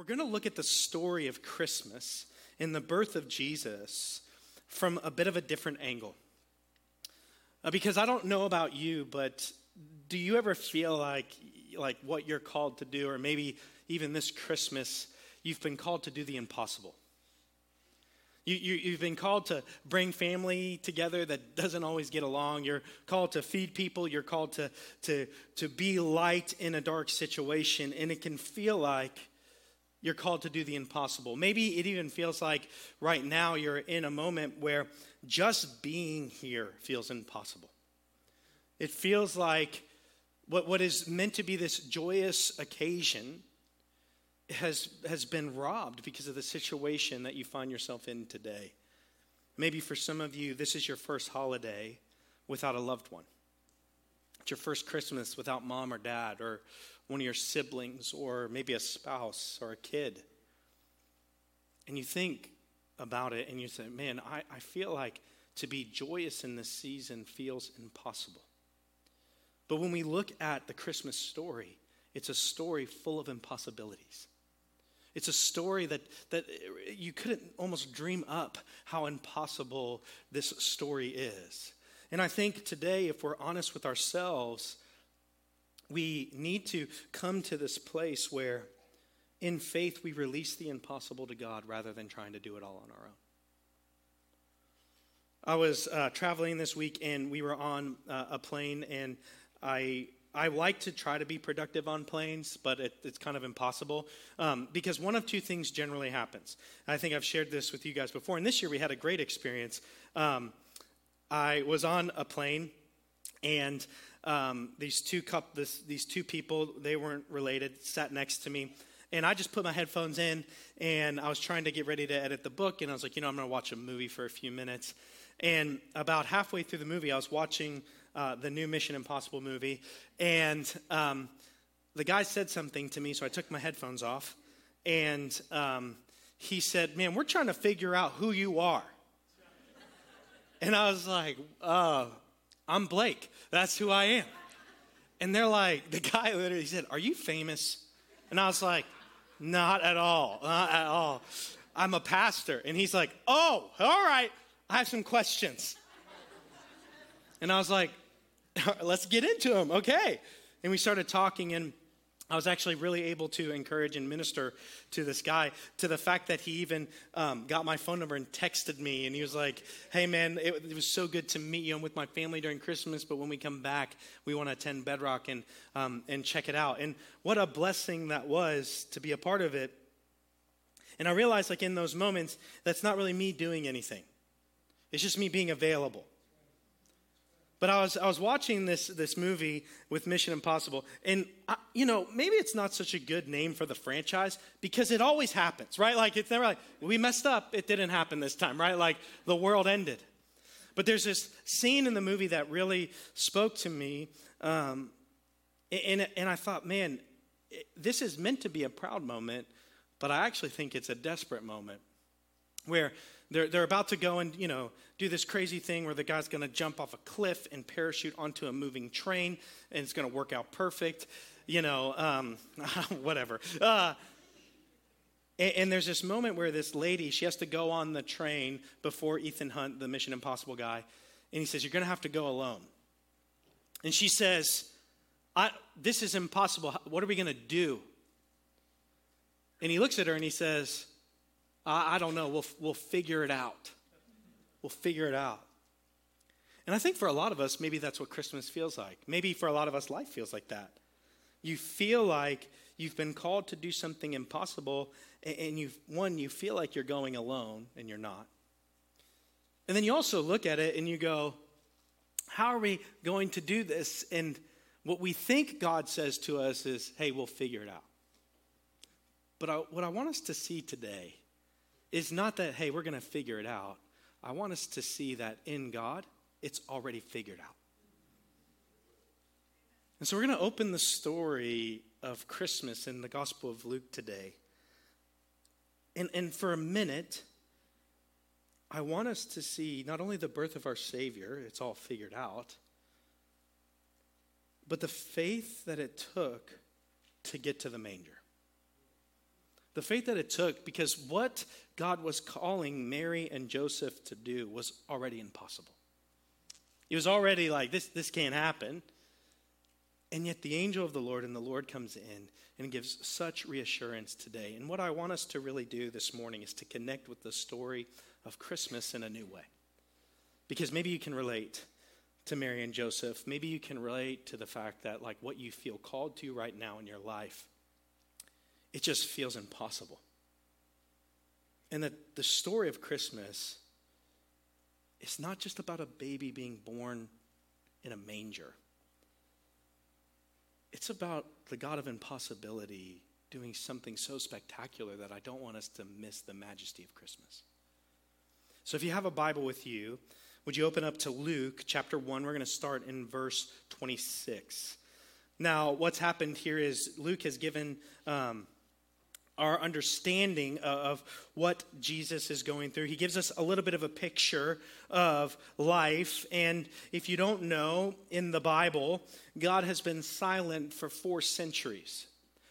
We're going to look at the story of Christmas and the birth of Jesus from a bit of a different angle. Uh, because I don't know about you, but do you ever feel like like what you're called to do or maybe even this Christmas you've been called to do the impossible? You, you, have been called to bring family together that doesn't always get along. You're called to feed people. You're called to, to, to be light in a dark situation. And it can feel like you're called to do the impossible. Maybe it even feels like right now you're in a moment where just being here feels impossible. It feels like what, what is meant to be this joyous occasion has, has been robbed because of the situation that you find yourself in today. Maybe for some of you, this is your first holiday without a loved one. It's your first Christmas without mom or dad, or, one of your siblings or maybe a spouse or a kid. And you think about it and you say, man, I, I feel like to be joyous in this season feels impossible. But when we look at the Christmas story, it's a story full of impossibilities. It's a story that, that you couldn't almost dream up how impossible this story is. And I think today, if we're honest with ourselves, we need to come to this place where, in faith, we release the impossible to God rather than trying to do it all on our own. I was uh, traveling this week and we were on uh, a plane, and I I like to try to be productive on planes, but it, it's kind of impossible um, because one of two things generally happens. I think I've shared this with you guys before, and this year we had a great experience. Um, I was on a plane, and um, these two cup, this, these two people, they weren't related, sat next to me. And I just put my headphones in and I was trying to get ready to edit the book. And I was like, you know, I'm going to watch a movie for a few minutes. And about halfway through the movie, I was watching uh, the new Mission Impossible movie. And um, the guy said something to me, so I took my headphones off. And um, he said, Man, we're trying to figure out who you are. And I was like, uh, I'm Blake. That's who I am. And they're like, the guy literally said, Are you famous? And I was like, Not at all. Not at all. I'm a pastor. And he's like, Oh, all right. I have some questions. And I was like, Let's get into them. Okay. And we started talking, and I was actually really able to encourage and minister to this guy to the fact that he even um, got my phone number and texted me. And he was like, Hey, man, it, it, was so good to meet you. I'm with my family during Christmas, but when we come back, we want to attend Bedrock and, um, and check it out. And what a blessing that was to be a part of it. And I realized, like, in those moments, that's not really me doing anything, it's just me being available. But I was, I was watching this, this movie with Mission Impossible, and, I, you know, maybe it's not such a good name for the franchise because it always happens, right? Like, it's never like, we messed up, it didn't happen this time, right? Like, the world ended. But there's this scene in the movie that really spoke to me, um, and, and I thought, man, this is meant to be a proud moment, but I actually think it's a desperate moment where they're, they're about to go and, you know, do this crazy thing where the guy's going to jump off a cliff and parachute onto a moving train, and it's going to work out perfect, you know, um, whatever. Uh, and, and there's this moment where this lady, she has to go on the train before Ethan Hunt, the Mission Impossible guy, and he says, You're going to have to go alone. And she says, I, This is impossible. What are we going to do? And he looks at her and he says, I, I don't know. We'll, we'll figure it out. We'll figure it out. And I think for a lot of us, maybe that's what Christmas feels like. Maybe for a lot of us, life feels like that. You feel like you've been called to do something impossible, and you one, you feel like you're going alone, and you're not. And then you also look at it and you go, How are we going to do this? And what we think God says to us is, Hey, we'll figure it out. But I, what I want us to see today is not that, hey, we're going to figure it out. I want us to see that in God, it's already figured out. And so we're going to open the story of Christmas in the Gospel of Luke today. And, and for a minute, I want us to see not only the birth of our Savior, it's all figured out, but the faith that it took to get to the manger The faith that it took, because what God was calling Mary and Joseph to do was already impossible. It was already like, this, this can't happen. And yet the angel of the Lord and the Lord comes in and gives such reassurance today. And what I want us to really do this morning is to connect with the story of Christmas in a new way. Because maybe you can relate to Mary and Joseph. Maybe you can relate to the fact that, like, what you feel called to right now in your life, it just feels impossible. And that the story of Christmas is not just about a baby being born in a manger, it's about the God of impossibility doing something so spectacular that I don't want us to miss the majesty of Christmas. So if you have a Bible with you, would you open up to Luke chapter 1? We're going to start in verse 26. Now, what's happened here is Luke has given um, our understanding of what Jesus is going through. He gives us a little bit of a picture of life. And if you don't know, in the Bible, God has been silent for four centuries.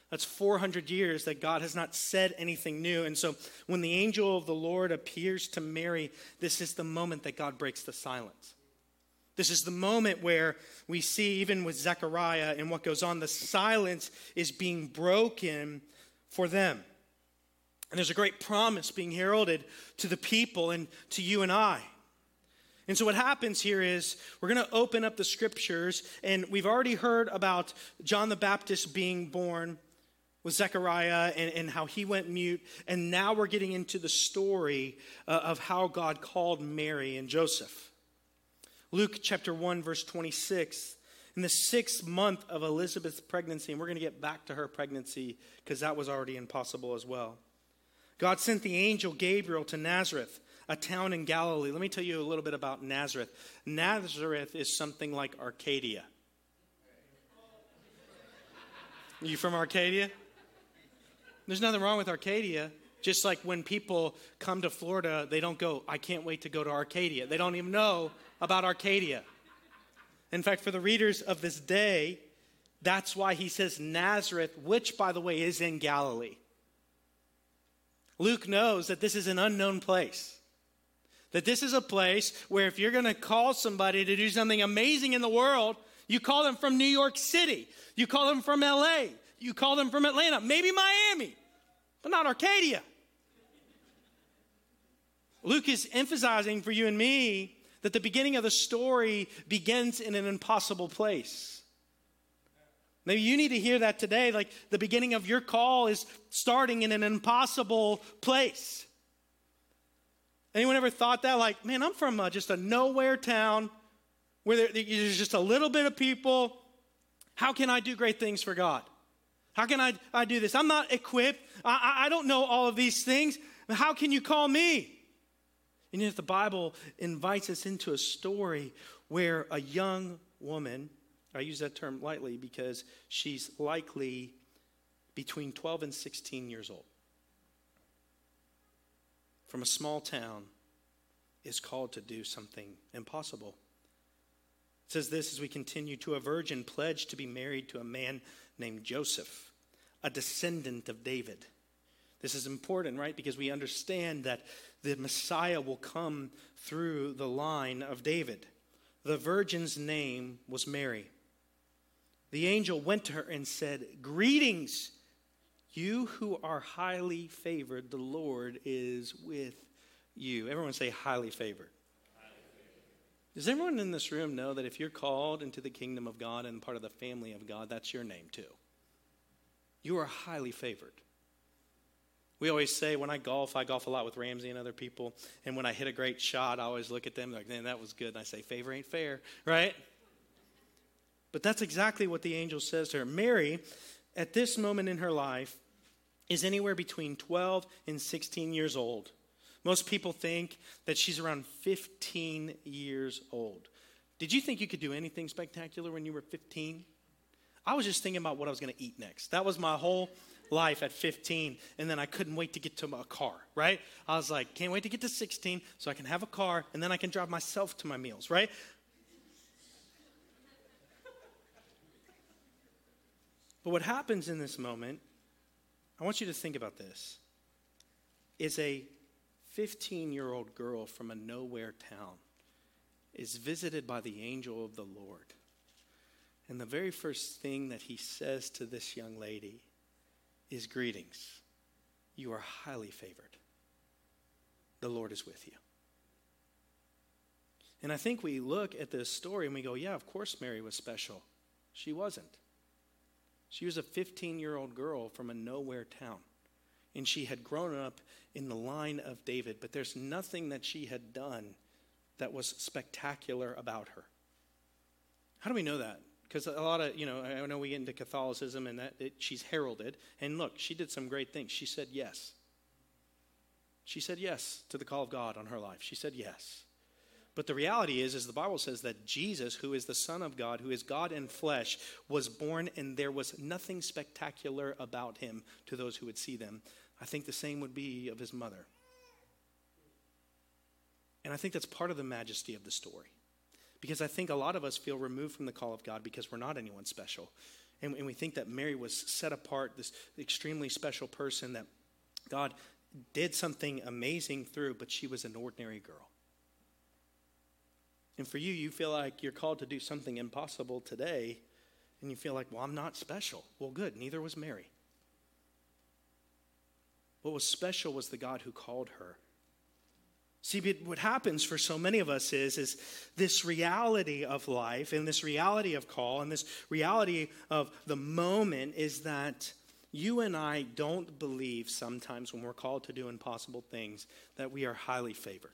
That's 400 years that God has not said anything new. And so when the angel of the Lord appears to Mary, this is the moment that God breaks the silence. This is the moment where we see, even with Zechariah and what goes on, the silence is being broken for them. And there's a great promise being heralded to the people and to you and I. And so, what happens here is we're going to open up the scriptures, and we've already heard about John the Baptist being born with Zechariah and, and how he went mute. And now we're getting into the story uh, of how God called Mary and Joseph. Luke chapter 1, verse 26. In the sixth month of Elizabeth's pregnancy, and we're going to get back to her pregnancy because that was already impossible as well. God sent the angel Gabriel to Nazareth, a town in Galilee. Let me tell you a little bit about Nazareth. Nazareth is something like Arcadia. You from Arcadia? There's nothing wrong with Arcadia. Just like when people come to Florida, they don't go, I can't wait to go to Arcadia. They don't even know about Arcadia. In fact, for the readers of this day, that's why he says Nazareth, which, by the way, is in Galilee. Luke knows that this is an unknown place. That this is a place where if you're going to call somebody to do something amazing in the world, you call them from New York City, you call them from LA, you call them from Atlanta, maybe Miami, but not Arcadia. Luke is emphasizing for you and me that the beginning of the story begins in an impossible place. Maybe you need to hear that today. Like the beginning of your call is starting in an impossible place. Anyone ever thought that? Like, man, I'm from uh, just a nowhere town where there, there's just a little bit of people. How can I do great things for God? How can I, I do this? I'm not equipped. I, I don't know all of these things. How can you call me? And yet the Bible invites us into a story where a young woman I use that term lightly because she's likely between 12 and 16 years old. From a small town, is called to do something impossible. It says this as we continue to a virgin pledged to be married to a man named Joseph, a descendant of David. This is important, right? Because we understand that the Messiah will come through the line of David. The virgin's name was Mary. The angel went to her and said, Greetings, you who are highly favored, the Lord is with you. Everyone say, highly favored. Does everyone in this room know that if you're called into the kingdom of God and part of the family of God, that's your name too? You are highly favored. We always say when I golf, I golf a lot with Ramsey and other people, and when I hit a great shot, I always look at them like, man, that was good. And I say, favor ain't fair, right? But that's exactly what the angel says to her. Mary, at this moment in her life, is anywhere between 12 and 16 years old. Most people think that she's around 15 years old. Did you think you could do anything spectacular when you were 15? I was just thinking about what I was going to eat next. That was my whole life at 15. And then I couldn't wait to get to a car, right? I was like, can't wait to get to 16 so I can have a car and then I can drive myself to my meals, right? But what happens in this moment I want you to think about this. Is a 15 year old girl from a nowhere town is visited by the angel of the Lord. And the very first thing that he says to this young lady is Greetings. You are highly favored. The Lord is with you. And I think we look at this story and we go, yeah, of course Mary was special. She wasn't. She was a 15 year old girl from a nowhere town. And she had grown up in the line of David, but there's nothing that she had done that was spectacular about her. How do we know that? Because a lot of, you know, I know we get into Catholicism and that it, she's heralded. And look, she did some great things. She said yes. She said yes to the call of God on her life. She said yes. But the reality is, is the Bible says that Jesus, who is the Son of God, who is God in flesh, was born and there was nothing spectacular about him to those who would see them. I think the same would be of his mother. And I think that's part of the majesty of the story. Because I think a lot of us feel removed from the call of God because we're not anyone special. And, and we think that Mary was set apart, this extremely special person that God did something amazing through, but she was an ordinary girl. And for you, you feel like you're called to do something impossible today, and you feel like, well, I'm not special. Well, good, neither was Mary. What was special was the God who called her. See, but what happens for so many of us is, is this reality of life and this reality of call and this reality of the moment is that you and I don't believe sometimes when we're called to do impossible things that we are highly favored.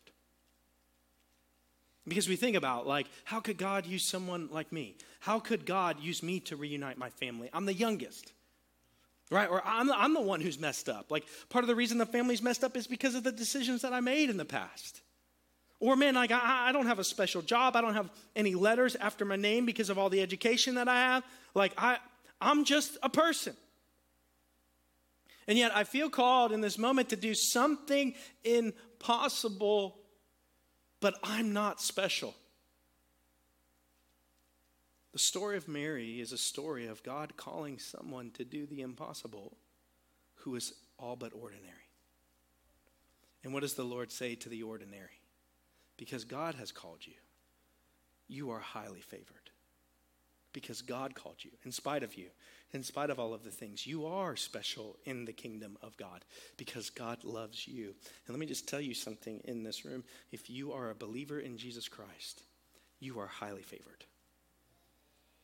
Because we think about, like, how could God use someone like me? How could God use me to reunite my family? I'm the youngest, right? Or I'm the, I'm the one who's messed up. Like, part of the reason the family's messed up is because of the decisions that I made in the past. Or, man, like, I, I don't have a special job. I don't have any letters after my name because of all the education that I have. Like, I, I'm just a person. And yet, I feel called in this moment to do something impossible but I'm not special. The story of Mary is a story of God calling someone to do the impossible who is all but ordinary. And what does the Lord say to the ordinary? Because God has called you, you are highly favored. Because God called you, in spite of you, in spite of all of the things. You are special in the kingdom of God because God loves you. And let me just tell you something in this room. If you are a believer in Jesus Christ, you are highly favored.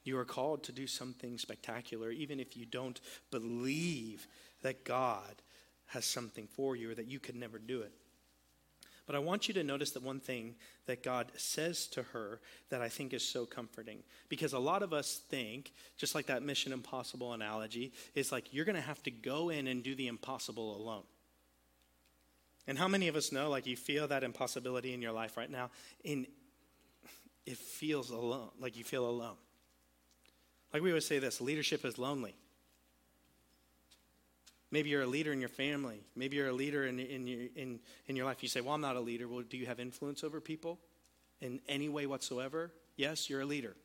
You are called to do something spectacular, even if you don't believe that God has something for you or that you could never do it. But I want you to notice that one thing that God says to her that I think is so comforting. Because a lot of us think, just like that Mission Impossible analogy, is like you're going to have to go in and do the impossible alone. And how many of us know, like, you feel that impossibility in your life right now? In it feels alone, like you feel alone. Like we always say this leadership is lonely. Maybe you're a leader in your family. Maybe you're a leader in, in, your, in, in your life. You say, Well, I'm not a leader. Well, do you have influence over people in any way whatsoever? Yes, you're a leader.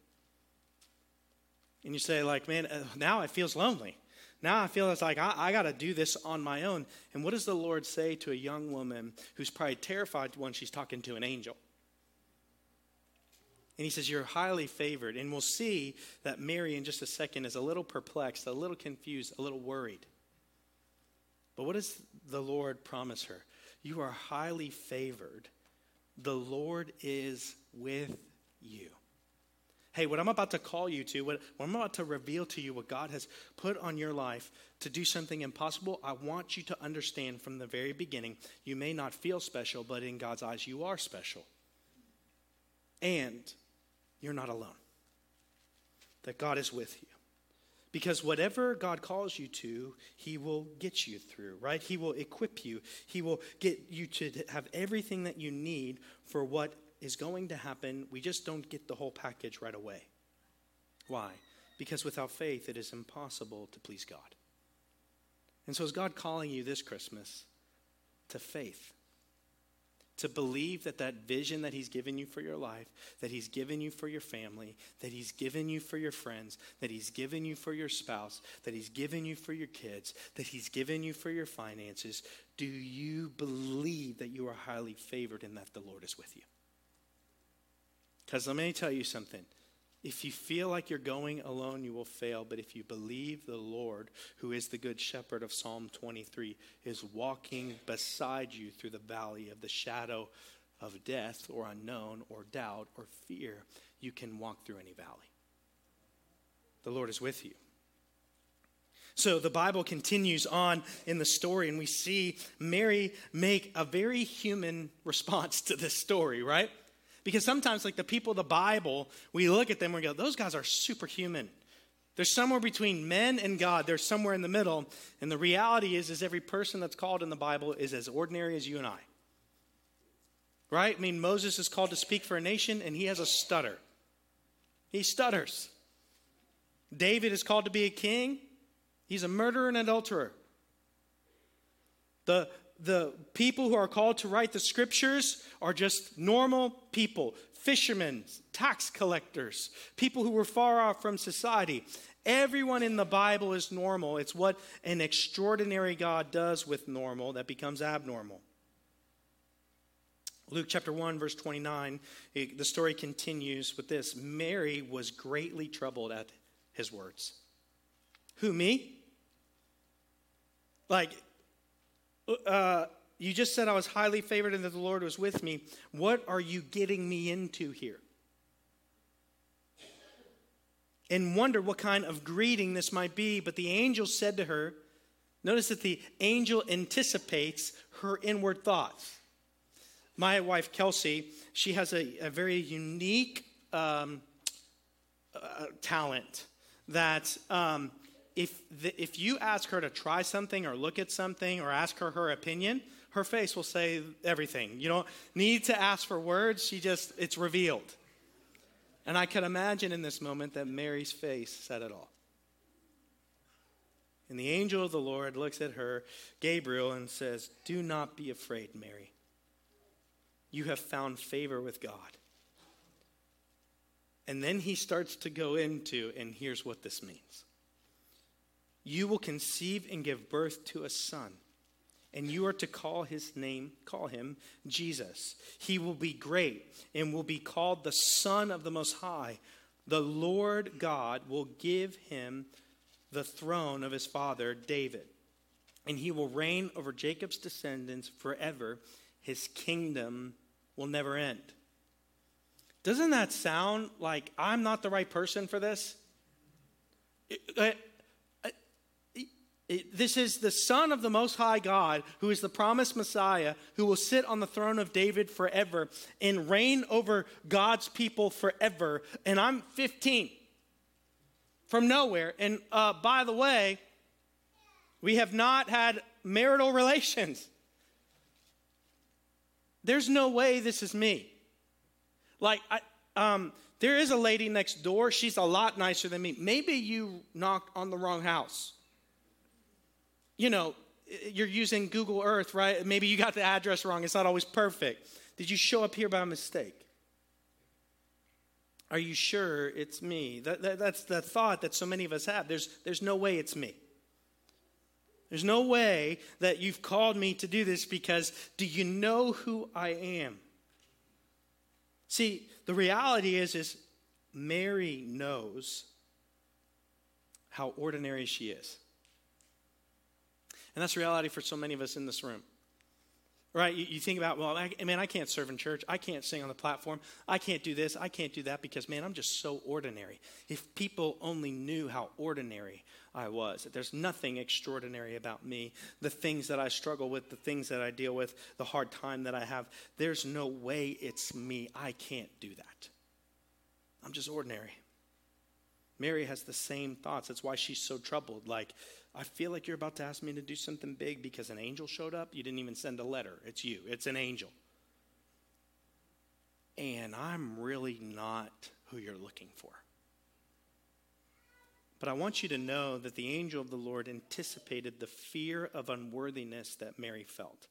And you say, like, man, uh, now it feels lonely. Now I feel it's like I, I got to do this on my own. And what does the Lord say to a young woman who's probably terrified when she's talking to an angel? And he says, You're highly favored. And we'll see that Mary, in just a second, is a little perplexed, a little confused, a little worried. But what does the Lord promise her? You are highly favored. The Lord is with you. Hey, what I'm about to call you to, what, what, I'm about to reveal to you, what God has put on your life to do something impossible, I want you to understand from the very beginning you may not feel special, but in God's eyes, you are special. And you're not alone, that God is with you. Because whatever God calls you to, He will get you through, right? He will equip you. He will get you to have everything that you need for what is going to happen. We just don't get the whole package right away. Why? Because without faith, it is impossible to please God. And so, is God calling you this Christmas to faith? To believe that that vision that he's given you for your life, that he's given you for your family, that he's given you for your friends, that he's given you for your spouse, that he's given you for your kids, that he's given you for your finances, do you believe that you are highly favored and that the Lord is with you? Because let me tell you something. If you feel like you're going alone, you will fail. But if you believe the Lord, who is the good shepherd of Psalm 23, is walking beside you through the valley of the shadow of death or unknown or doubt or fear, you can walk through any valley. The Lord is with you. So the Bible continues on in the story, and we see Mary make a very human response to this story, right? Because sometimes, like the people of the Bible, we look at them and we go, those guys are superhuman. They're somewhere between men and God. They're somewhere in the middle. And the reality is, is every person that's called in the Bible is as ordinary as you and I. Right? I mean, Moses is called to speak for a nation, and he has a stutter. He stutters. David is called to be a king. He's a murderer and adulterer. The, the people who are called to write the scriptures are just normal people fishermen, tax collectors, people who were far off from society. Everyone in the Bible is normal. It's what an extraordinary God does with normal that becomes abnormal. Luke chapter 1, verse 29, eh, the story continues with this Mary was greatly troubled at his words. Who, me? Like, uh, you just said I was highly favored and that the Lord was with me. What are you getting me into here? And wondered what kind of greeting this might be. But the angel said to her, Notice that the angel anticipates her inward thoughts. My wife, Kelsey, she has a, a very unique um, uh, talent that um, if, the, if you ask her to try something or look at something or ask her her opinion, her face will say everything. You don't need to ask for words, she just, it's revealed. And I could imagine in this moment that Mary's face said it all. And the angel of the Lord looks at her, Gabriel, and says, Do not be afraid, Mary. You have found favor with God. And then he starts to go into, and here's what this means you will conceive and give birth to a son and you are to call his name call him jesus. He will be great and will be called the son of the most high. The lord god will give him the throne of his father david and he will reign over jacob's descendants forever. His kingdom will never end. Doesn't that sound like i'm not the right person for this this is the Son of the Most High God, who is the promised Messiah, who will sit on the throne of David forever and reign over God's people forever. And I'm 15 from nowhere. And uh, by the way, we have not had marital relations. There's no way this is me. Like, I, um, there is a lady next door. She's a lot nicer than me. Maybe you knocked on the wrong house you know, you're using Google Earth, right? Maybe you got the address wrong. It's not always perfect. Did you show up here by mistake? Are you sure it's me? That, that, that's the thought that so many of us have. There's, there's no way it's me. There's no way that you've called me to do this because do you know who I am? See, the reality is is Mary knows how ordinary she is. And that's reality for so many of us in this room. Right? You, you think about, well, I, man, I can't serve in church. I can't sing on the platform. I can't do this. I can't do that because, man, I'm just so ordinary. If people only knew how ordinary I was, that there's nothing extraordinary about me, the things that I struggle with, the things that I deal with, the hard time that I have, there's no way it's me. I can't do that. I'm just ordinary. Mary has the same thoughts. That's why she's so troubled. Like, I feel like you're about to ask me to do something big because an angel showed up. You didn't even send a letter. It's you, it's an angel. And I'm really not who you're looking for. But I want you to know that the angel of the Lord anticipated the fear of unworthiness that Mary felt.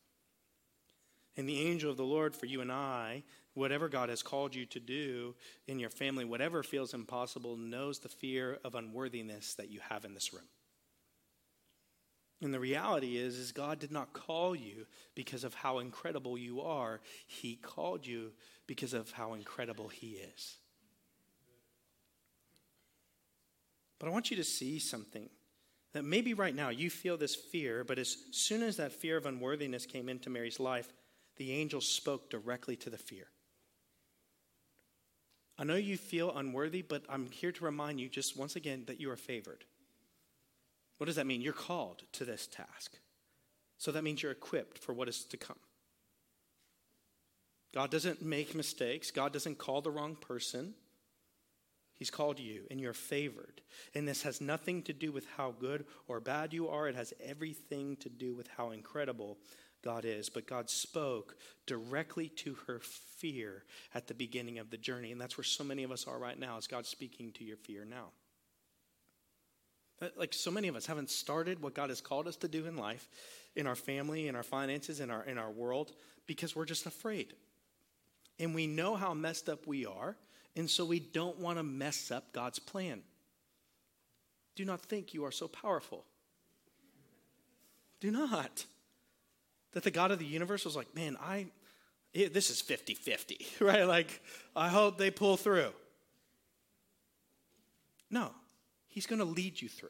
And the angel of the Lord for you and I, whatever God has called you to do in your family, whatever feels impossible, knows the fear of unworthiness that you have in this room. And the reality is is God did not call you because of how incredible you are. He called you because of how incredible he is. But I want you to see something that maybe right now you feel this fear, but as soon as that fear of unworthiness came into Mary's life, the angel spoke directly to the fear. I know you feel unworthy, but I'm here to remind you just once again that you are favored. What does that mean? You're called to this task. So that means you're equipped for what is to come. God doesn't make mistakes, God doesn't call the wrong person. He's called you and you're favored. And this has nothing to do with how good or bad you are, it has everything to do with how incredible God is. But God spoke directly to her fear at the beginning of the journey. And that's where so many of us are right now, is God speaking to your fear now. Like so many of us haven't started what God has called us to do in life, in our family, in our finances, in our, in our world, because we're just afraid. And we know how messed up we are, and so we don't want to mess up God's plan. Do not think you are so powerful. Do not. That the God of the universe was like, man, I, it, this is 50 50, right? Like, I hope they pull through. No, He's going to lead you through.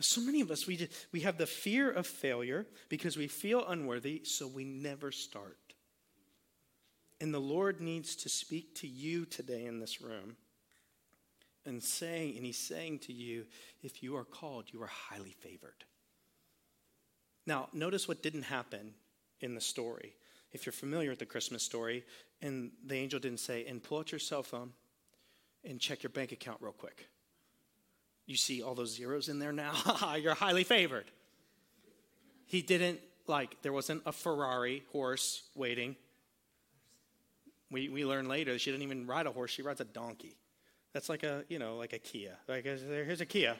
So many of us, we, just, we have the fear of failure because we feel unworthy, so we never start. And the Lord needs to speak to you today in this room and saying, and He's saying to you, if you are called, you are highly favored. Now, notice what didn't happen in the story. If you're familiar with the Christmas story, and the angel didn't say, and pull out your cell phone and check your bank account real quick. You see all those zeros in there now? You're highly favored. He didn't, like, there wasn't a Ferrari horse waiting. We, we learn later she didn't even ride a horse, she rides a donkey. That's like a, you know, like a Kia. Like, here's a Kia.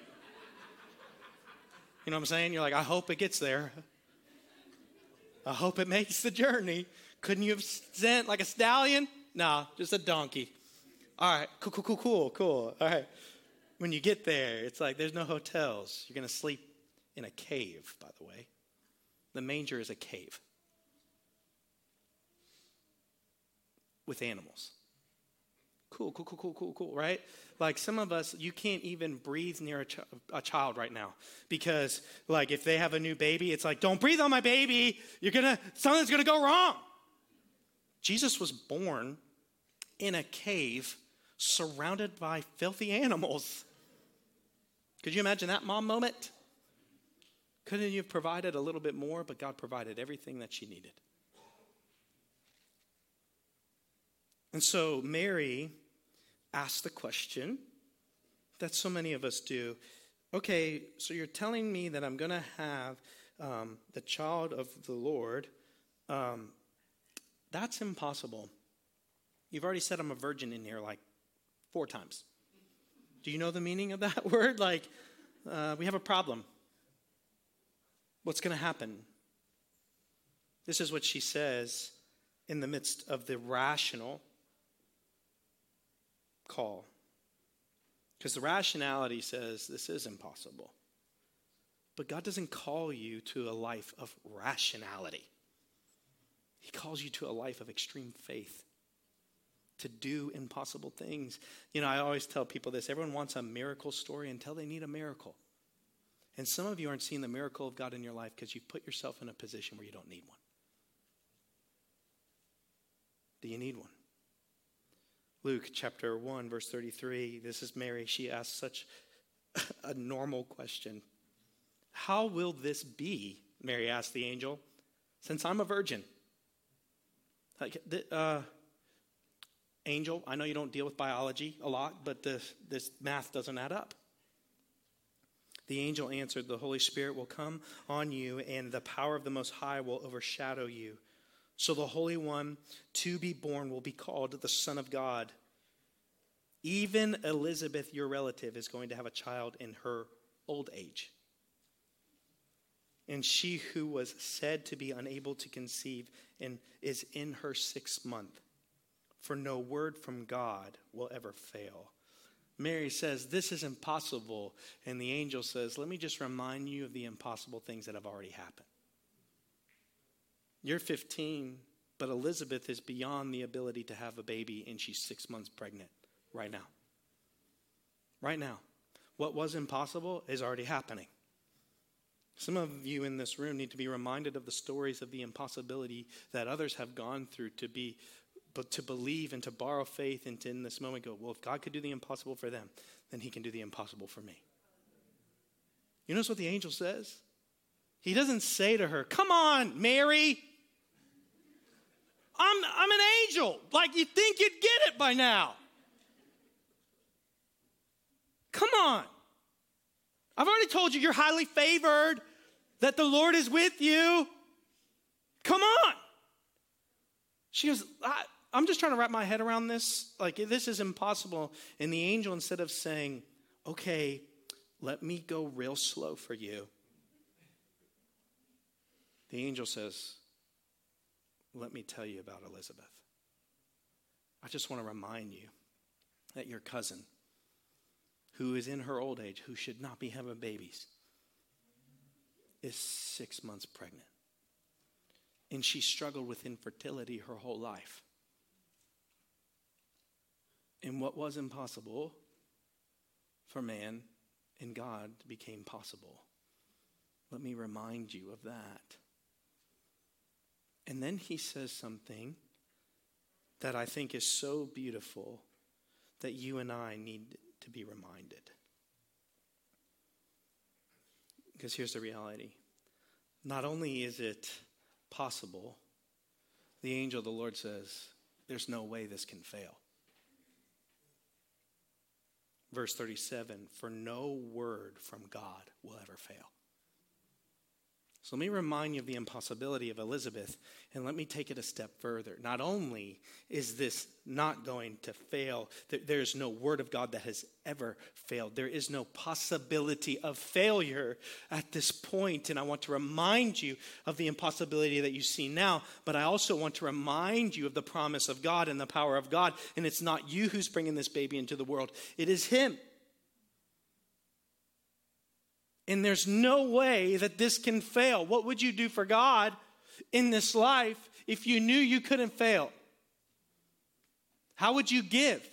You know what I'm saying? You're like, I hope it gets there. I hope it makes the journey. Couldn't you have sent like a stallion? No, just a donkey. All right, cool, cool, cool, cool, cool. All right. When you get there, it's like there's no hotels. You're going to sleep in a cave, by the way. The manger is a cave with animals. Cool, cool, cool, cool, cool, cool, right? Like some of us, you can't even breathe near a, ch- a, child right now because, like, if they have a new baby, it's like, don't breathe on my baby. You're gonna, something's gonna go wrong. Jesus was born in a cave surrounded by filthy animals. Could you imagine that mom moment? Couldn't you have provided a little bit more? But God provided everything that she needed. And so Mary asked the question that so many of us do okay, so you're telling me that I'm going to have um, the child of the Lord. Um, that's impossible. You've already said I'm a virgin in here like four times. Do you know the meaning of that word? Like, uh, we have a problem. What's going to happen? This is what she says in the midst of the rational call. Because the rationality says this is impossible. But God doesn't call you to a life of rationality, He calls you to a life of extreme faith to do impossible things. You know, I always tell people this everyone wants a miracle story until they need a miracle. And some of you aren't seeing the miracle of God in your life because you've put yourself in a position where you don't need one. Do you need one? Luke chapter 1, verse 33. This is Mary. She asks such a normal question How will this be? Mary asked the angel, since I'm a virgin. Like, uh, Angel, I know you don't deal with biology a lot, but this, this math doesn't add up. The angel answered, The Holy Spirit will come on you, and the power of the Most High will overshadow you. So the Holy One to be born will be called the Son of God. Even Elizabeth, your relative, is going to have a child in her old age. And she who was said to be unable to conceive and is in her sixth month. For no word from God will ever fail. Mary says, This is impossible. And the angel says, Let me just remind you of the impossible things that have already happened. You're 15, but Elizabeth is beyond the ability to have a baby, and she's six months pregnant right now. Right now. What was impossible is already happening. Some of you in this room need to be reminded of the stories of the impossibility that others have gone through to be but to believe and to borrow faith and to in this moment go, well, if God could do the impossible for them, then he can do the impossible for me. You notice what the angel says? He doesn't say to her, Come on, Mary. I'm, I'm an angel. Like you think you'd get it by now. Come on. I've already told you you're highly favored that the Lord is with you. Come on. She goes, I, am just trying to wrap my head around this. Like, this is impossible. And the angel, instead of saying, okay, let me go real slow for you, the angel says, let me tell you about Elizabeth. I just want to remind you that your cousin, who is in her old age, who should not be having babies, is six months pregnant. And she struggled with infertility her whole life. And what was impossible for man and God became possible. Let me remind you of that. And then he says something that I think is so beautiful that you and I need to be reminded. Because here's the reality not only is it possible, the angel of the Lord says, there's no way this can fail. Verse 37 For no word from God will ever fail. So let me remind you of the impossibility of Elizabeth, and let me take it a step further. Not only is this not going to fail, there's no word of God that has ever failed. There is no possibility of failure at this point, and I want to remind you of the impossibility that you see now, but I also want to remind you of the promise of God and the power of God, and it's not you who's bringing this baby into the world, it is Him. And there's no way that this can fail. What would you do for God in this life if you knew you couldn't fail? How would you give?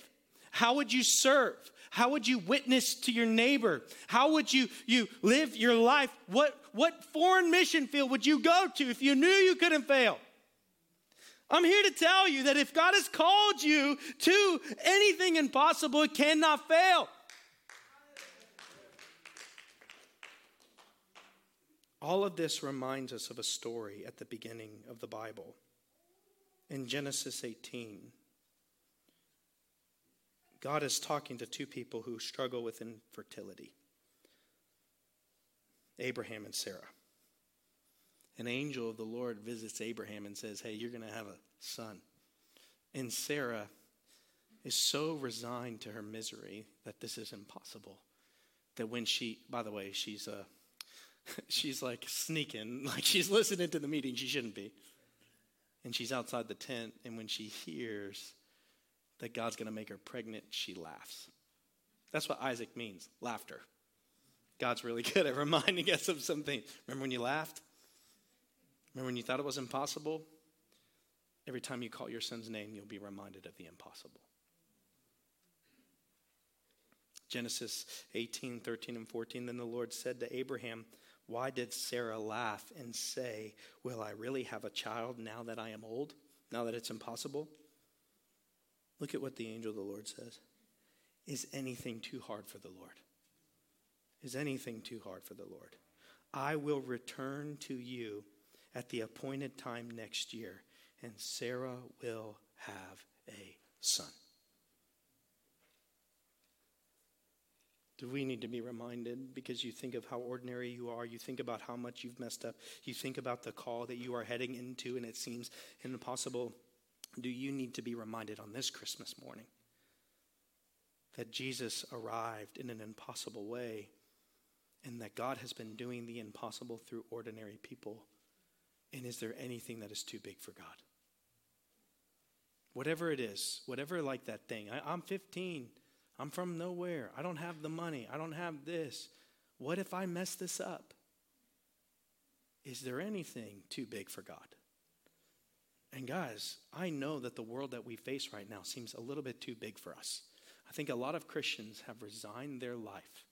How would you serve? How would you witness to your neighbor? How would you, you live your life? What, what foreign mission field would you go to if you knew you couldn't fail? I'm here to tell you that if God has called you to anything impossible, it cannot fail. All of this reminds us of a story at the beginning of the Bible. In Genesis 18, God is talking to two people who struggle with infertility Abraham and Sarah. An angel of the Lord visits Abraham and says, Hey, you're going to have a son. And Sarah is so resigned to her misery that this is impossible. That when she, by the way, she's a she's like sneaking, like she's listening to the meeting. She shouldn't be. And she's outside the tent, and when she hears that God's going to make her pregnant, she laughs. That's what Isaac means laughter. God's really good at reminding us of something. Remember when you laughed? Remember when you thought it was impossible? Every time you call your son's name, you'll be reminded of the impossible. Genesis 18, 13, and 14. Then the Lord said to Abraham, why did Sarah laugh and say, Will I really have a child now that I am old, now that it's impossible? Look at what the angel of the Lord says. Is anything too hard for the Lord? Is anything too hard for the Lord? I will return to you at the appointed time next year, and Sarah will have a son. Do we need to be reminded because you think of how ordinary you are? You think about how much you've messed up. You think about the call that you are heading into, and it seems impossible. Do you need to be reminded on this Christmas morning that Jesus arrived in an impossible way and that God has been doing the impossible through ordinary people. And is there anything that is too big for God? Whatever it is, whatever like that thing. I, I'm 15. I'm from nowhere. I don't have the money. I don't have this. What if I mess this up? Is there anything too big for God? And guys, I know that the world that we face right now seems a little bit too big for us. I think a lot of Christians have resigned their life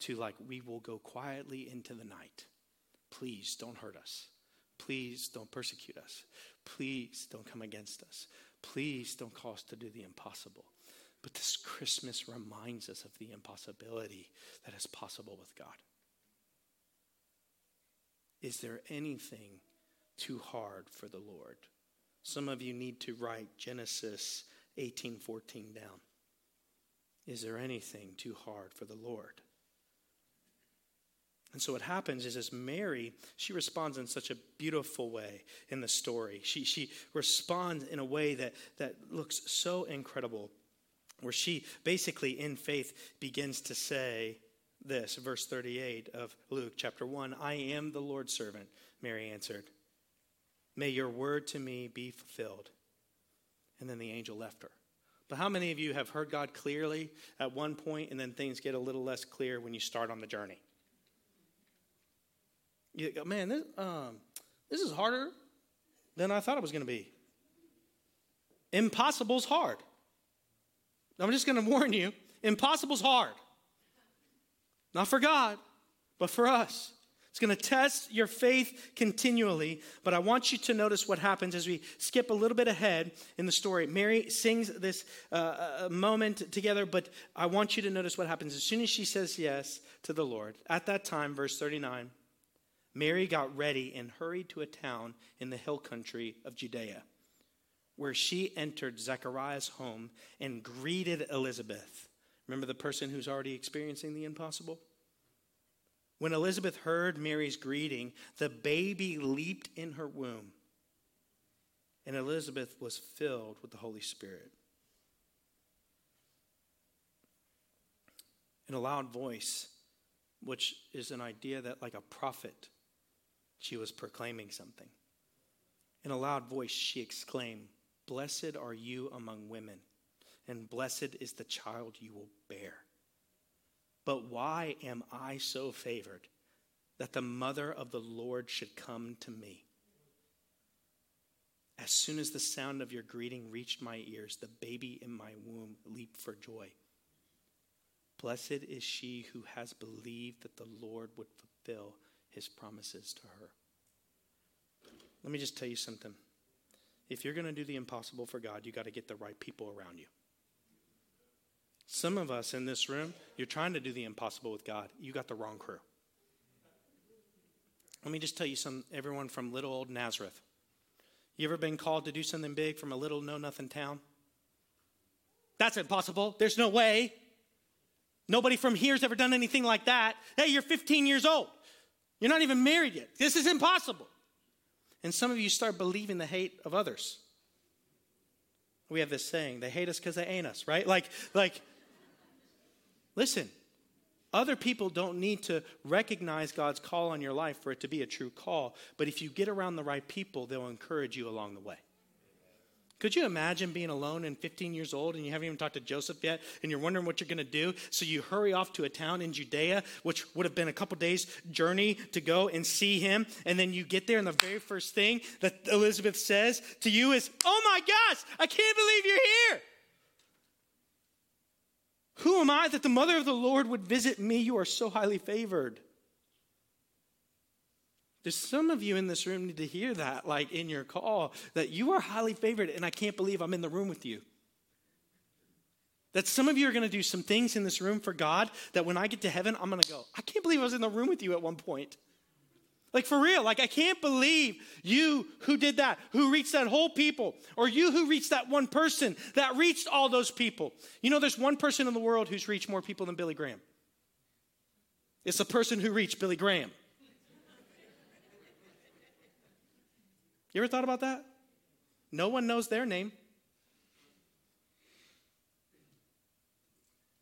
to, like, we will go quietly into the night. Please don't hurt us. Please don't persecute us. Please don't come against us. Please don't cause us to do the impossible. But this Christmas reminds us of the impossibility that is possible with God. Is there anything too hard for the Lord? Some of you need to write Genesis 18:14 down. Is there anything too hard for the Lord? And so what happens is as Mary, she responds in such a beautiful way in the story. She, she responds in a way that, that looks so incredible, where she basically in faith begins to say this, verse 38 of Luke chapter 1 I am the Lord's servant, Mary answered. May your word to me be fulfilled. And then the angel left her. But how many of you have heard God clearly at one point and then things get a little less clear when you start on the journey? You go, man, this, um, this is harder than I thought it was going to be. Impossible's hard. I'm just going to warn you impossible's hard. Not for God, but for us. It's going to test your faith continually. But I want you to notice what happens as we skip a little bit ahead in the story. Mary sings this uh, moment together, but I want you to notice what happens as soon as she says yes to the Lord. At that time, verse 39, Mary got ready and hurried to a town in the hill country of Judea, where she entered Zechariah's home and greeted Elizabeth. Remember the person who's already experiencing the impossible? When Elizabeth heard Mary's greeting, the baby leaped in her womb, and Elizabeth was filled with the Holy Spirit. In a loud voice, which is an idea that, like a prophet, she was proclaiming something. In a loud voice, she exclaimed, Blessed are you among women, and blessed is the child you will bear. But why am I so favored that the mother of the Lord should come to me? As soon as the sound of your greeting reached my ears, the baby in my womb leaped for joy. Blessed is she who has believed that the Lord would fulfill his promises to her. Let me just tell you something. If you're going to do the impossible for God, you got to get the right people around you. Some of us in this room, you're trying to do the impossible with God. You got the wrong crew. Let me just tell you some everyone from little old Nazareth. You ever been called to do something big from a little know nothing town? That's impossible. There's no way. Nobody from here's ever done anything like that. Hey, you're 15 years old. You're not even married yet. This is impossible. And some of you start believing the hate of others. We have this saying, they hate us because they ain't us, right? Like, like Listen, other people don't need to recognize God's call on your life for it to be a true call, but if you get around the right people, they'll encourage you along the way. Could you imagine being alone and 15 years old and you haven't even talked to Joseph yet and you're wondering what you're going to do? So you hurry off to a town in Judea, which would have been a couple days' journey to go and see him. And then you get there, and the very first thing that Elizabeth says to you is, Oh my gosh, I can't believe you're here. Who am I that the mother of the Lord would visit me? You are so highly favored. There's some of you in this room need to hear that, like in your call, that you are highly favored, and I can't believe I'm in the room with you. That some of you are going to do some things in this room for God that when I get to heaven, I'm going to go, I can't believe I was in the room with you at one point. Like for real, like I can't believe you who did that, who reached that whole people, or you who reached that one person that reached all those people. You know, there's one person in the world who's reached more people than Billy Graham. It's the person who reached Billy Graham. You ever thought about that? No one knows their name.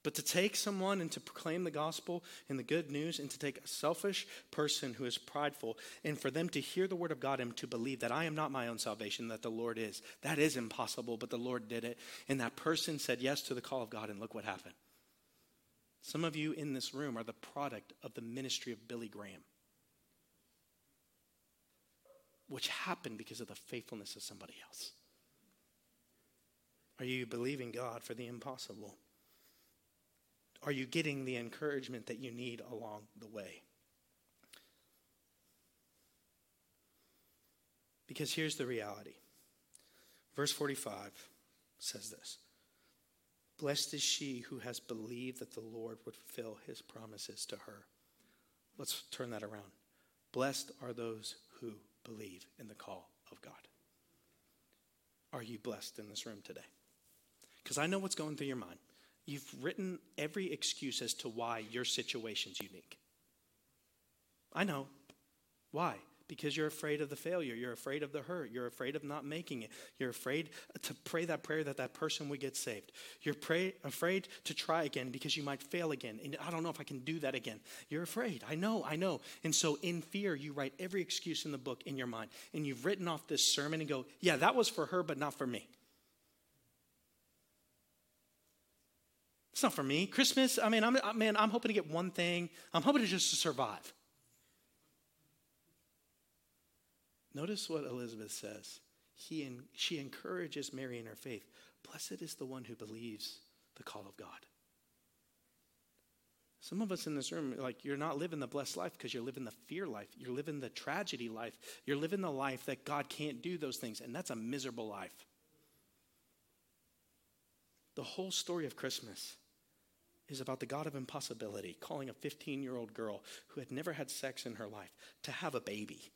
But to take someone and to proclaim the gospel and the good news, and to take a selfish person who is prideful, and for them to hear the word of God and to believe that I am not my own salvation, that the Lord is, that is impossible, but the Lord did it. And that person said yes to the call of God, and look what happened. Some of you in this room are the product of the ministry of Billy Graham, which happened because of the faithfulness of somebody else. Are you believing God for the impossible? Are you getting the encouragement that you need along the way? Because here's the reality. Verse 45 says this Blessed is she who has believed that the Lord would fulfill his promises to her. Let's turn that around. Blessed are those who believe in the call of God. Are you blessed in this room today? Because I know what's going through your mind. You've written every excuse as to why your situation's unique. I know. Why? Because you're afraid of the failure. You're afraid of the hurt. You're afraid of not making it. You're afraid to pray that prayer that that person would get saved. You're pray, afraid to try again because you might fail again. And I don't know if I can do that again. You're afraid. I know, I know. And so in fear, you write every excuse in the book in your mind. And you've written off this sermon and go, yeah, that was for her, but not for me. It's not for me. Christmas, I mean, I'm, man, I'm hoping to get one thing. I'm hoping to just survive. Notice what Elizabeth says. He, she encourages Mary in her faith. Blessed is the one who believes the call of God. Some of us in this room, like, you're not living the blessed life because you're living the fear life. You're living the tragedy life. You're living the life that God can't do those things, and that's a miserable life. The whole story of Christmas is about the God of impossibility calling a 15 year old girl who had never had sex in her life to have a baby.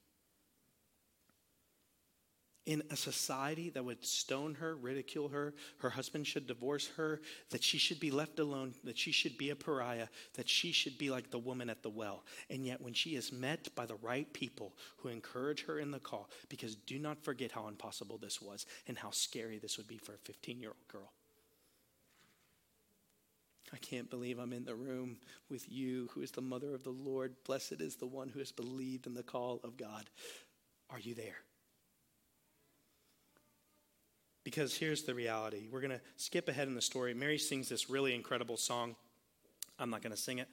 In a society that would stone her, ridicule her, her husband should divorce her, that she should be left alone, that she should be a pariah, that she should be like the woman at the well. And yet, when she is met by the right people who encourage her in the call, because do not forget how impossible this was and how scary this would be for a 15 year old girl. I can't believe I'm in the room with you, who is the mother of the Lord. Blessed is the one who has believed in the call of God. Are you there? Because here's the reality. We're going to skip ahead in the story. Mary sings this really incredible song. I'm not going to sing it.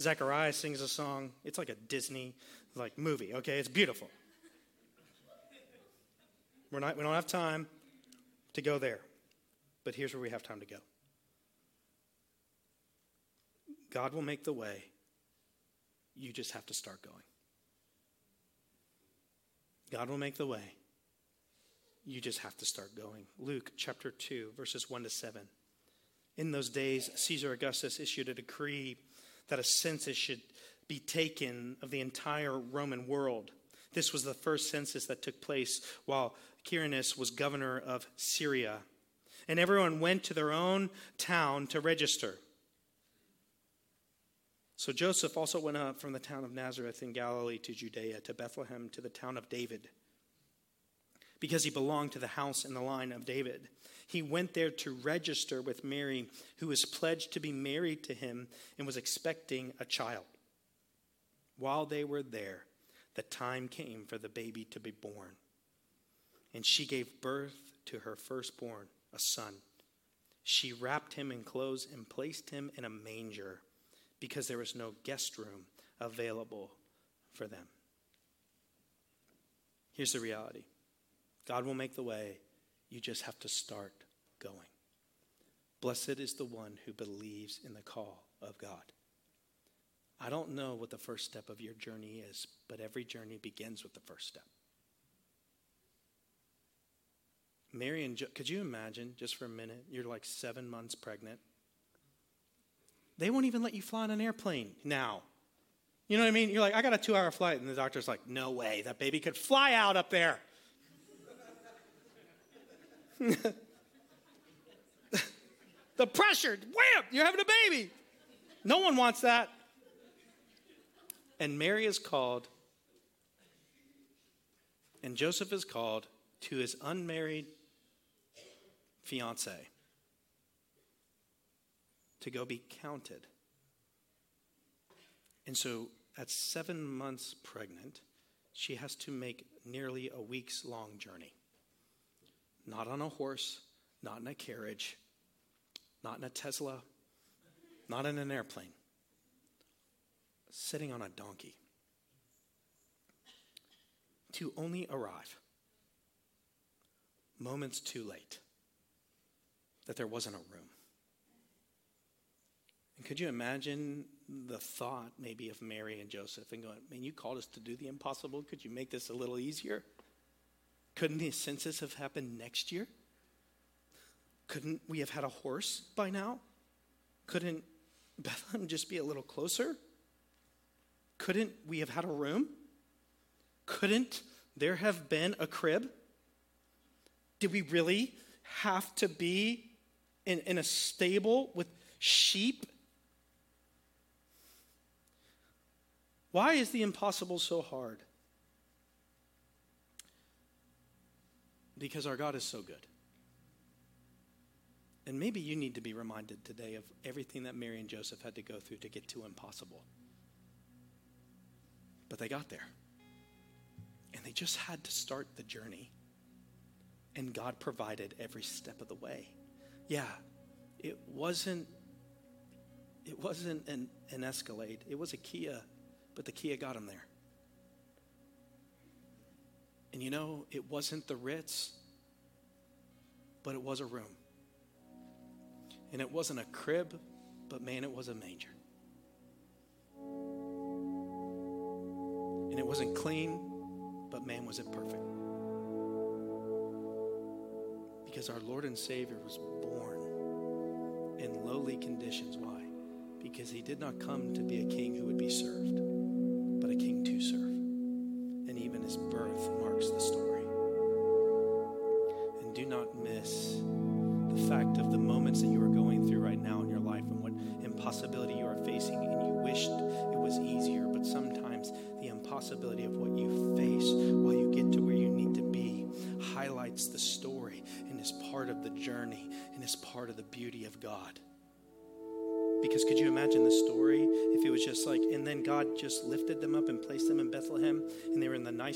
Zechariah sings a song. It's like a Disney like movie, okay? It's beautiful. We're not, we don't have time to go there. But here's where we have time to go. God will make the way. You just have to start going. God will make the way. You just have to start going. Luke chapter 2, verses 1 to 7. In those days, Caesar Augustus issued a decree that a census should be taken of the entire Roman world. This was the first census that took place while Quirinus was governor of Syria. And everyone went to their own town to register. So Joseph also went up from the town of Nazareth in Galilee to Judea, to Bethlehem, to the town of David, because he belonged to the house and the line of David. He went there to register with Mary, who was pledged to be married to him and was expecting a child. While they were there, the time came for the baby to be born. And she gave birth to her firstborn, a son. She wrapped him in clothes and placed him in a manger because there was no guest room available for them. Here's the reality God will make the way, you just have to start going. Blessed is the one who believes in the call of God. I don't know what the first step of your journey is, but every journey begins with the first step. Mary and could you imagine just for a minute? You're like seven months pregnant. They won't even let you fly on an airplane now. You know what I mean? You're like, I got a two hour flight. And the doctor's like, no way, that baby could fly out up there. the pressure, wham, you're having a baby. No one wants that. And Mary is called, and Joseph is called to his unmarried fiance to go be counted. And so at seven months pregnant, she has to make nearly a week's long journey. Not on a horse, not in a carriage, not in a Tesla, not in an airplane, sitting on a donkey to only arrive moments too late that there wasn't a room. And could you imagine the thought maybe of Mary and Joseph and going, man, you called us to do the impossible. Could you make this a little easier? Couldn't the census have happened next year? Couldn't we have had a horse by now? Couldn't Bethlehem just be a little closer? Couldn't we have had a room? Couldn't there have been a crib? Did we really have to be in, in a stable with sheep Why is the impossible so hard? Because our God is so good. And maybe you need to be reminded today of everything that Mary and Joseph had to go through to get to impossible. But they got there. And they just had to start the journey. And God provided every step of the way. Yeah, it wasn't it wasn't an, an Escalade. It was a Kia but the Kia got him there. And you know, it wasn't the Ritz, but it was a room. And it wasn't a crib, but man, it was a manger. And it wasn't clean, but man, was it perfect. Because our Lord and Savior was born in lowly conditions. Why? Because he did not come to be a king who would be served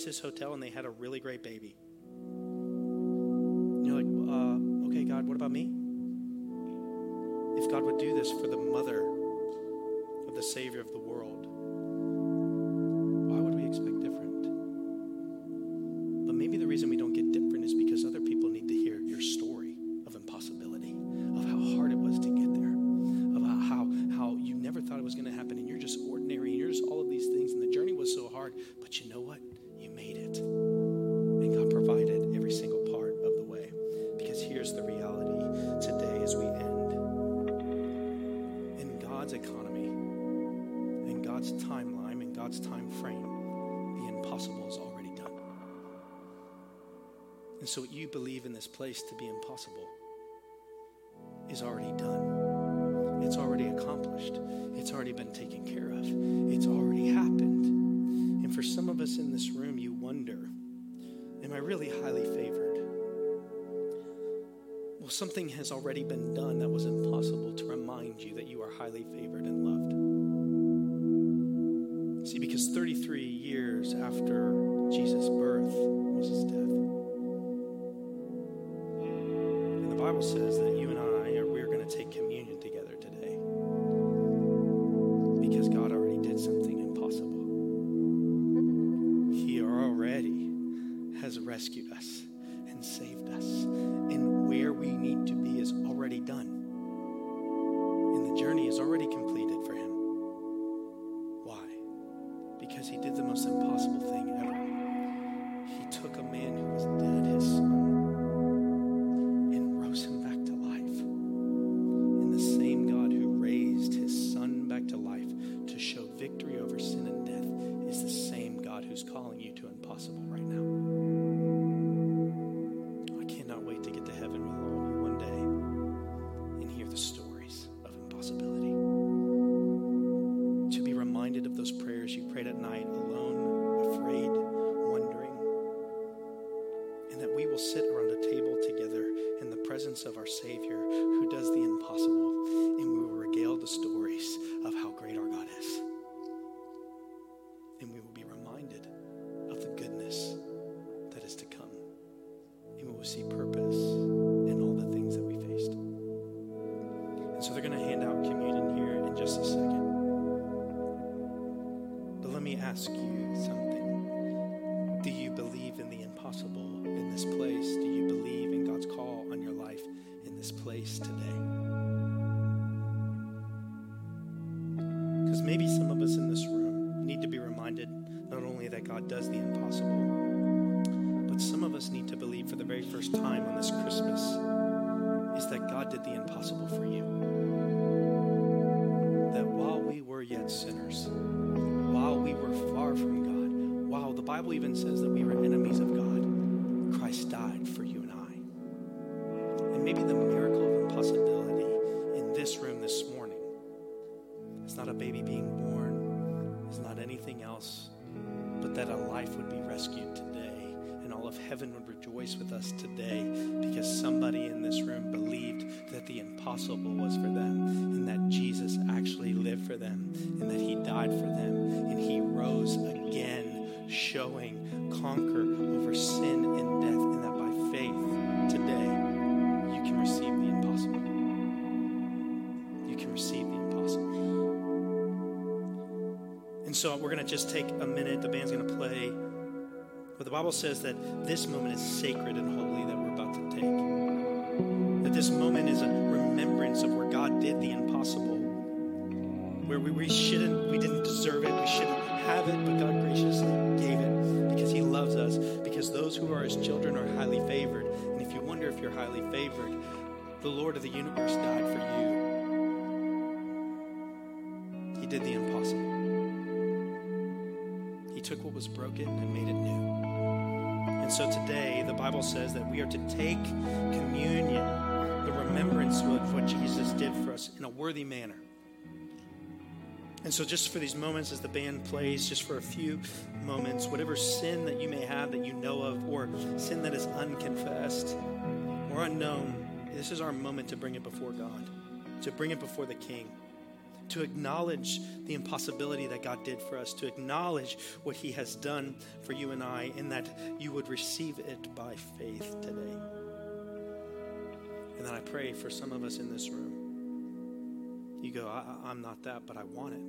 nicest hotel and they had a really great baby? And you're like, uh, okay, God, what about me? If God would do this for the mother of the Savior of the world, believe in this place to be impossible is already done. It's already accomplished. It's already been taken care of. It's already happened. And for some of us in this room, you wonder Am I really highly favored? Well, something has already been done that was impossible to remind you that you are highly favored and loved. See, because 33 years after And for them and that he died for them and he rose again, showing conquer over sin and death, and that by faith today you can receive the impossible. You can receive the impossible. And so we're going to just take a minute. The band's going to play. But the Bible says that this moment is sacred and holy that we're about to take. That this moment is a remembrance of where God did the impossible. Where we, we shouldn't, we didn't deserve it, we shouldn't have it, but God graciously gave it because He loves us. Because those who are His children are highly favored. And if you wonder if you're highly favored, the Lord of the universe died for you. He did the impossible. He took what was broken and made it new. And so today, the Bible says that we are to take communion, the remembrance of what Jesus did for us, in a worthy manner. And so, just for these moments as the band plays, just for a few moments, whatever sin that you may have that you know of, or sin that is unconfessed or unknown, this is our moment to bring it before God, to bring it before the King to acknowledge the impossibility that God did for us, to acknowledge what He has done for you and I, and that you would receive it by faith today. And then I pray for some of us in this room. You go, I, am not that, but I want it.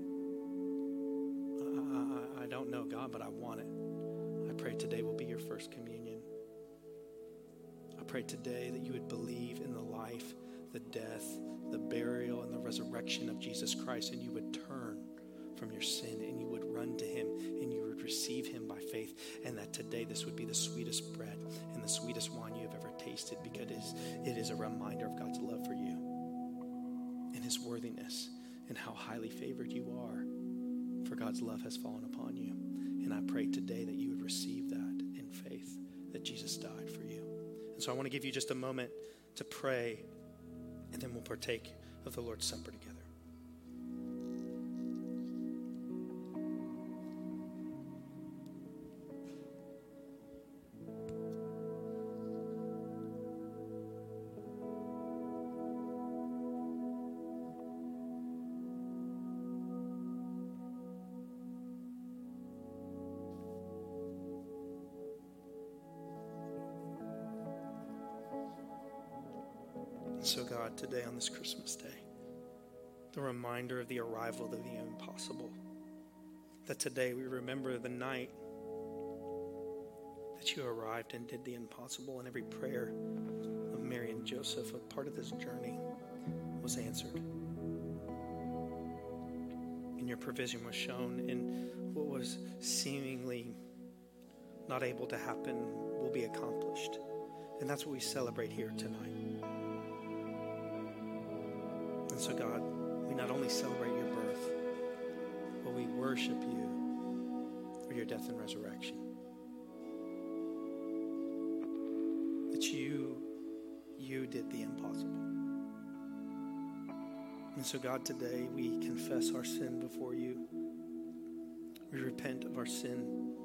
I, I, I don't know God, but I want it. I pray today will be your first communion. I pray today that you would believe in the life, the death, the burial and the resurrection of Jesus Christ, and you would turn from your sin and you would run to Him and you would receive Him by faith, and that today this would be the sweetest bread and the sweetest wine you have ever tasted because it is, it is a reminder of God's love for you His worthiness and how highly favored you are, for God's love has fallen upon you. And I pray today that you would receive that in faith that Jesus died for you. And so I want to give you just a moment to pray and then we'll partake of the Lord's Supper together. This Christmas day, the reminder of the arrival of the impossible. That today we remember the night that you arrived and did the impossible, and every prayer of Mary and Joseph, a part of this journey, was answered. And your provision was shown in what was seemingly not able to happen will be accomplished. And that's what we celebrate here tonight. And so, God, we not only celebrate your birth, but we worship you for your death and resurrection. That you, you did the impossible. And so, God, today we confess our sin before you. We repent of our sin.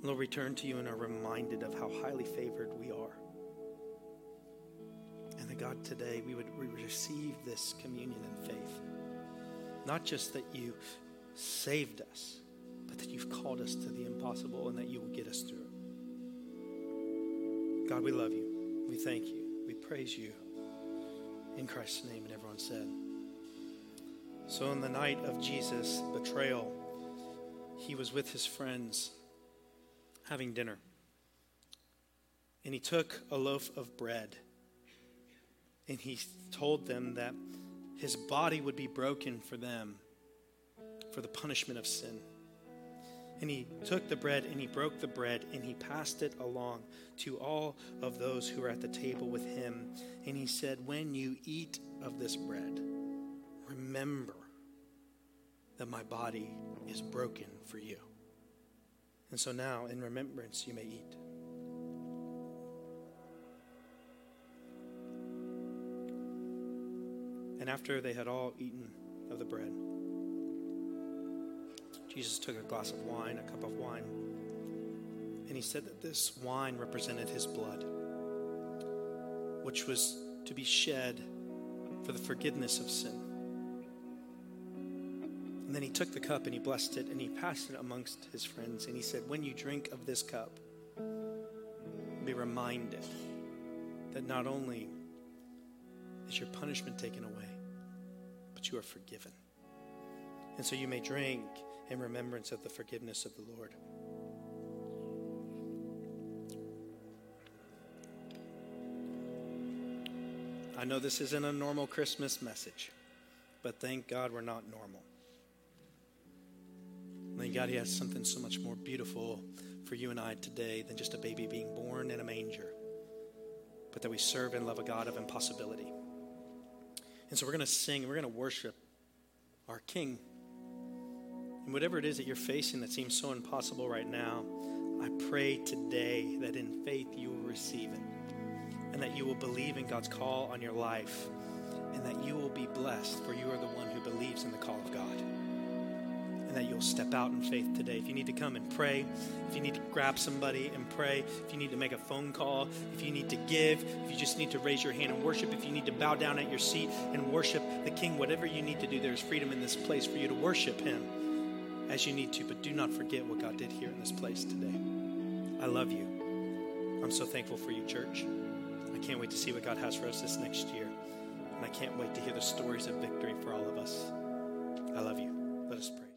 Lord, we turn to you and are reminded of how highly favored we are God, today we would receive this communion in faith. Not just that you saved us, but that you've called us to the impossible and that you will get us through. God, we love you. We thank you. We praise you. In Christ's name, and everyone said. So, on the night of Jesus' betrayal, he was with his friends having dinner. And he took a loaf of bread and he told them that his body would be broken for them for the punishment of sin. And he took the bread and he broke the bread and he passed it along to all of those who were at the table with him. And he said, When you eat of this bread, remember that my body is broken for you. And so now, in remembrance, you may eat. And after they had all eaten of the bread, Jesus took a glass of wine, a cup of wine, and he said that this wine represented his blood, which was to be shed for the forgiveness of sin. And then he took the cup and he blessed it and he passed it amongst his friends. And he said, When you drink of this cup, be reminded that not only is your punishment taken away, but you are forgiven. And so you may drink in remembrance of the forgiveness of the Lord. I know this isn't a normal Christmas message, but thank God we're not normal. Thank God He has something so much more beautiful for you and I today than just a baby being born in a manger, but that we serve and love a God of impossibility. And so we're going to sing, and we're going to worship our King. And whatever it is that you're facing that seems so impossible right now, I pray today that in faith you will receive it and that you will believe in God's call on your life and that you will be blessed, for you are the one who believes in the call of God. That you'll step out in faith today. If you need to come and pray, if you need to grab somebody and pray, if you need to make a phone call, if you need to give, if you just need to raise your hand and worship, if you need to bow down at your seat and worship the King, whatever you need to do, there's freedom in this place for you to worship Him as you need to, but do not forget what God did here in this place today. I love you. I'm so thankful for you, church. I can't wait to see what God has for us this next year. And I can't wait to hear the stories of victory for all of us. I love you. Let us pray.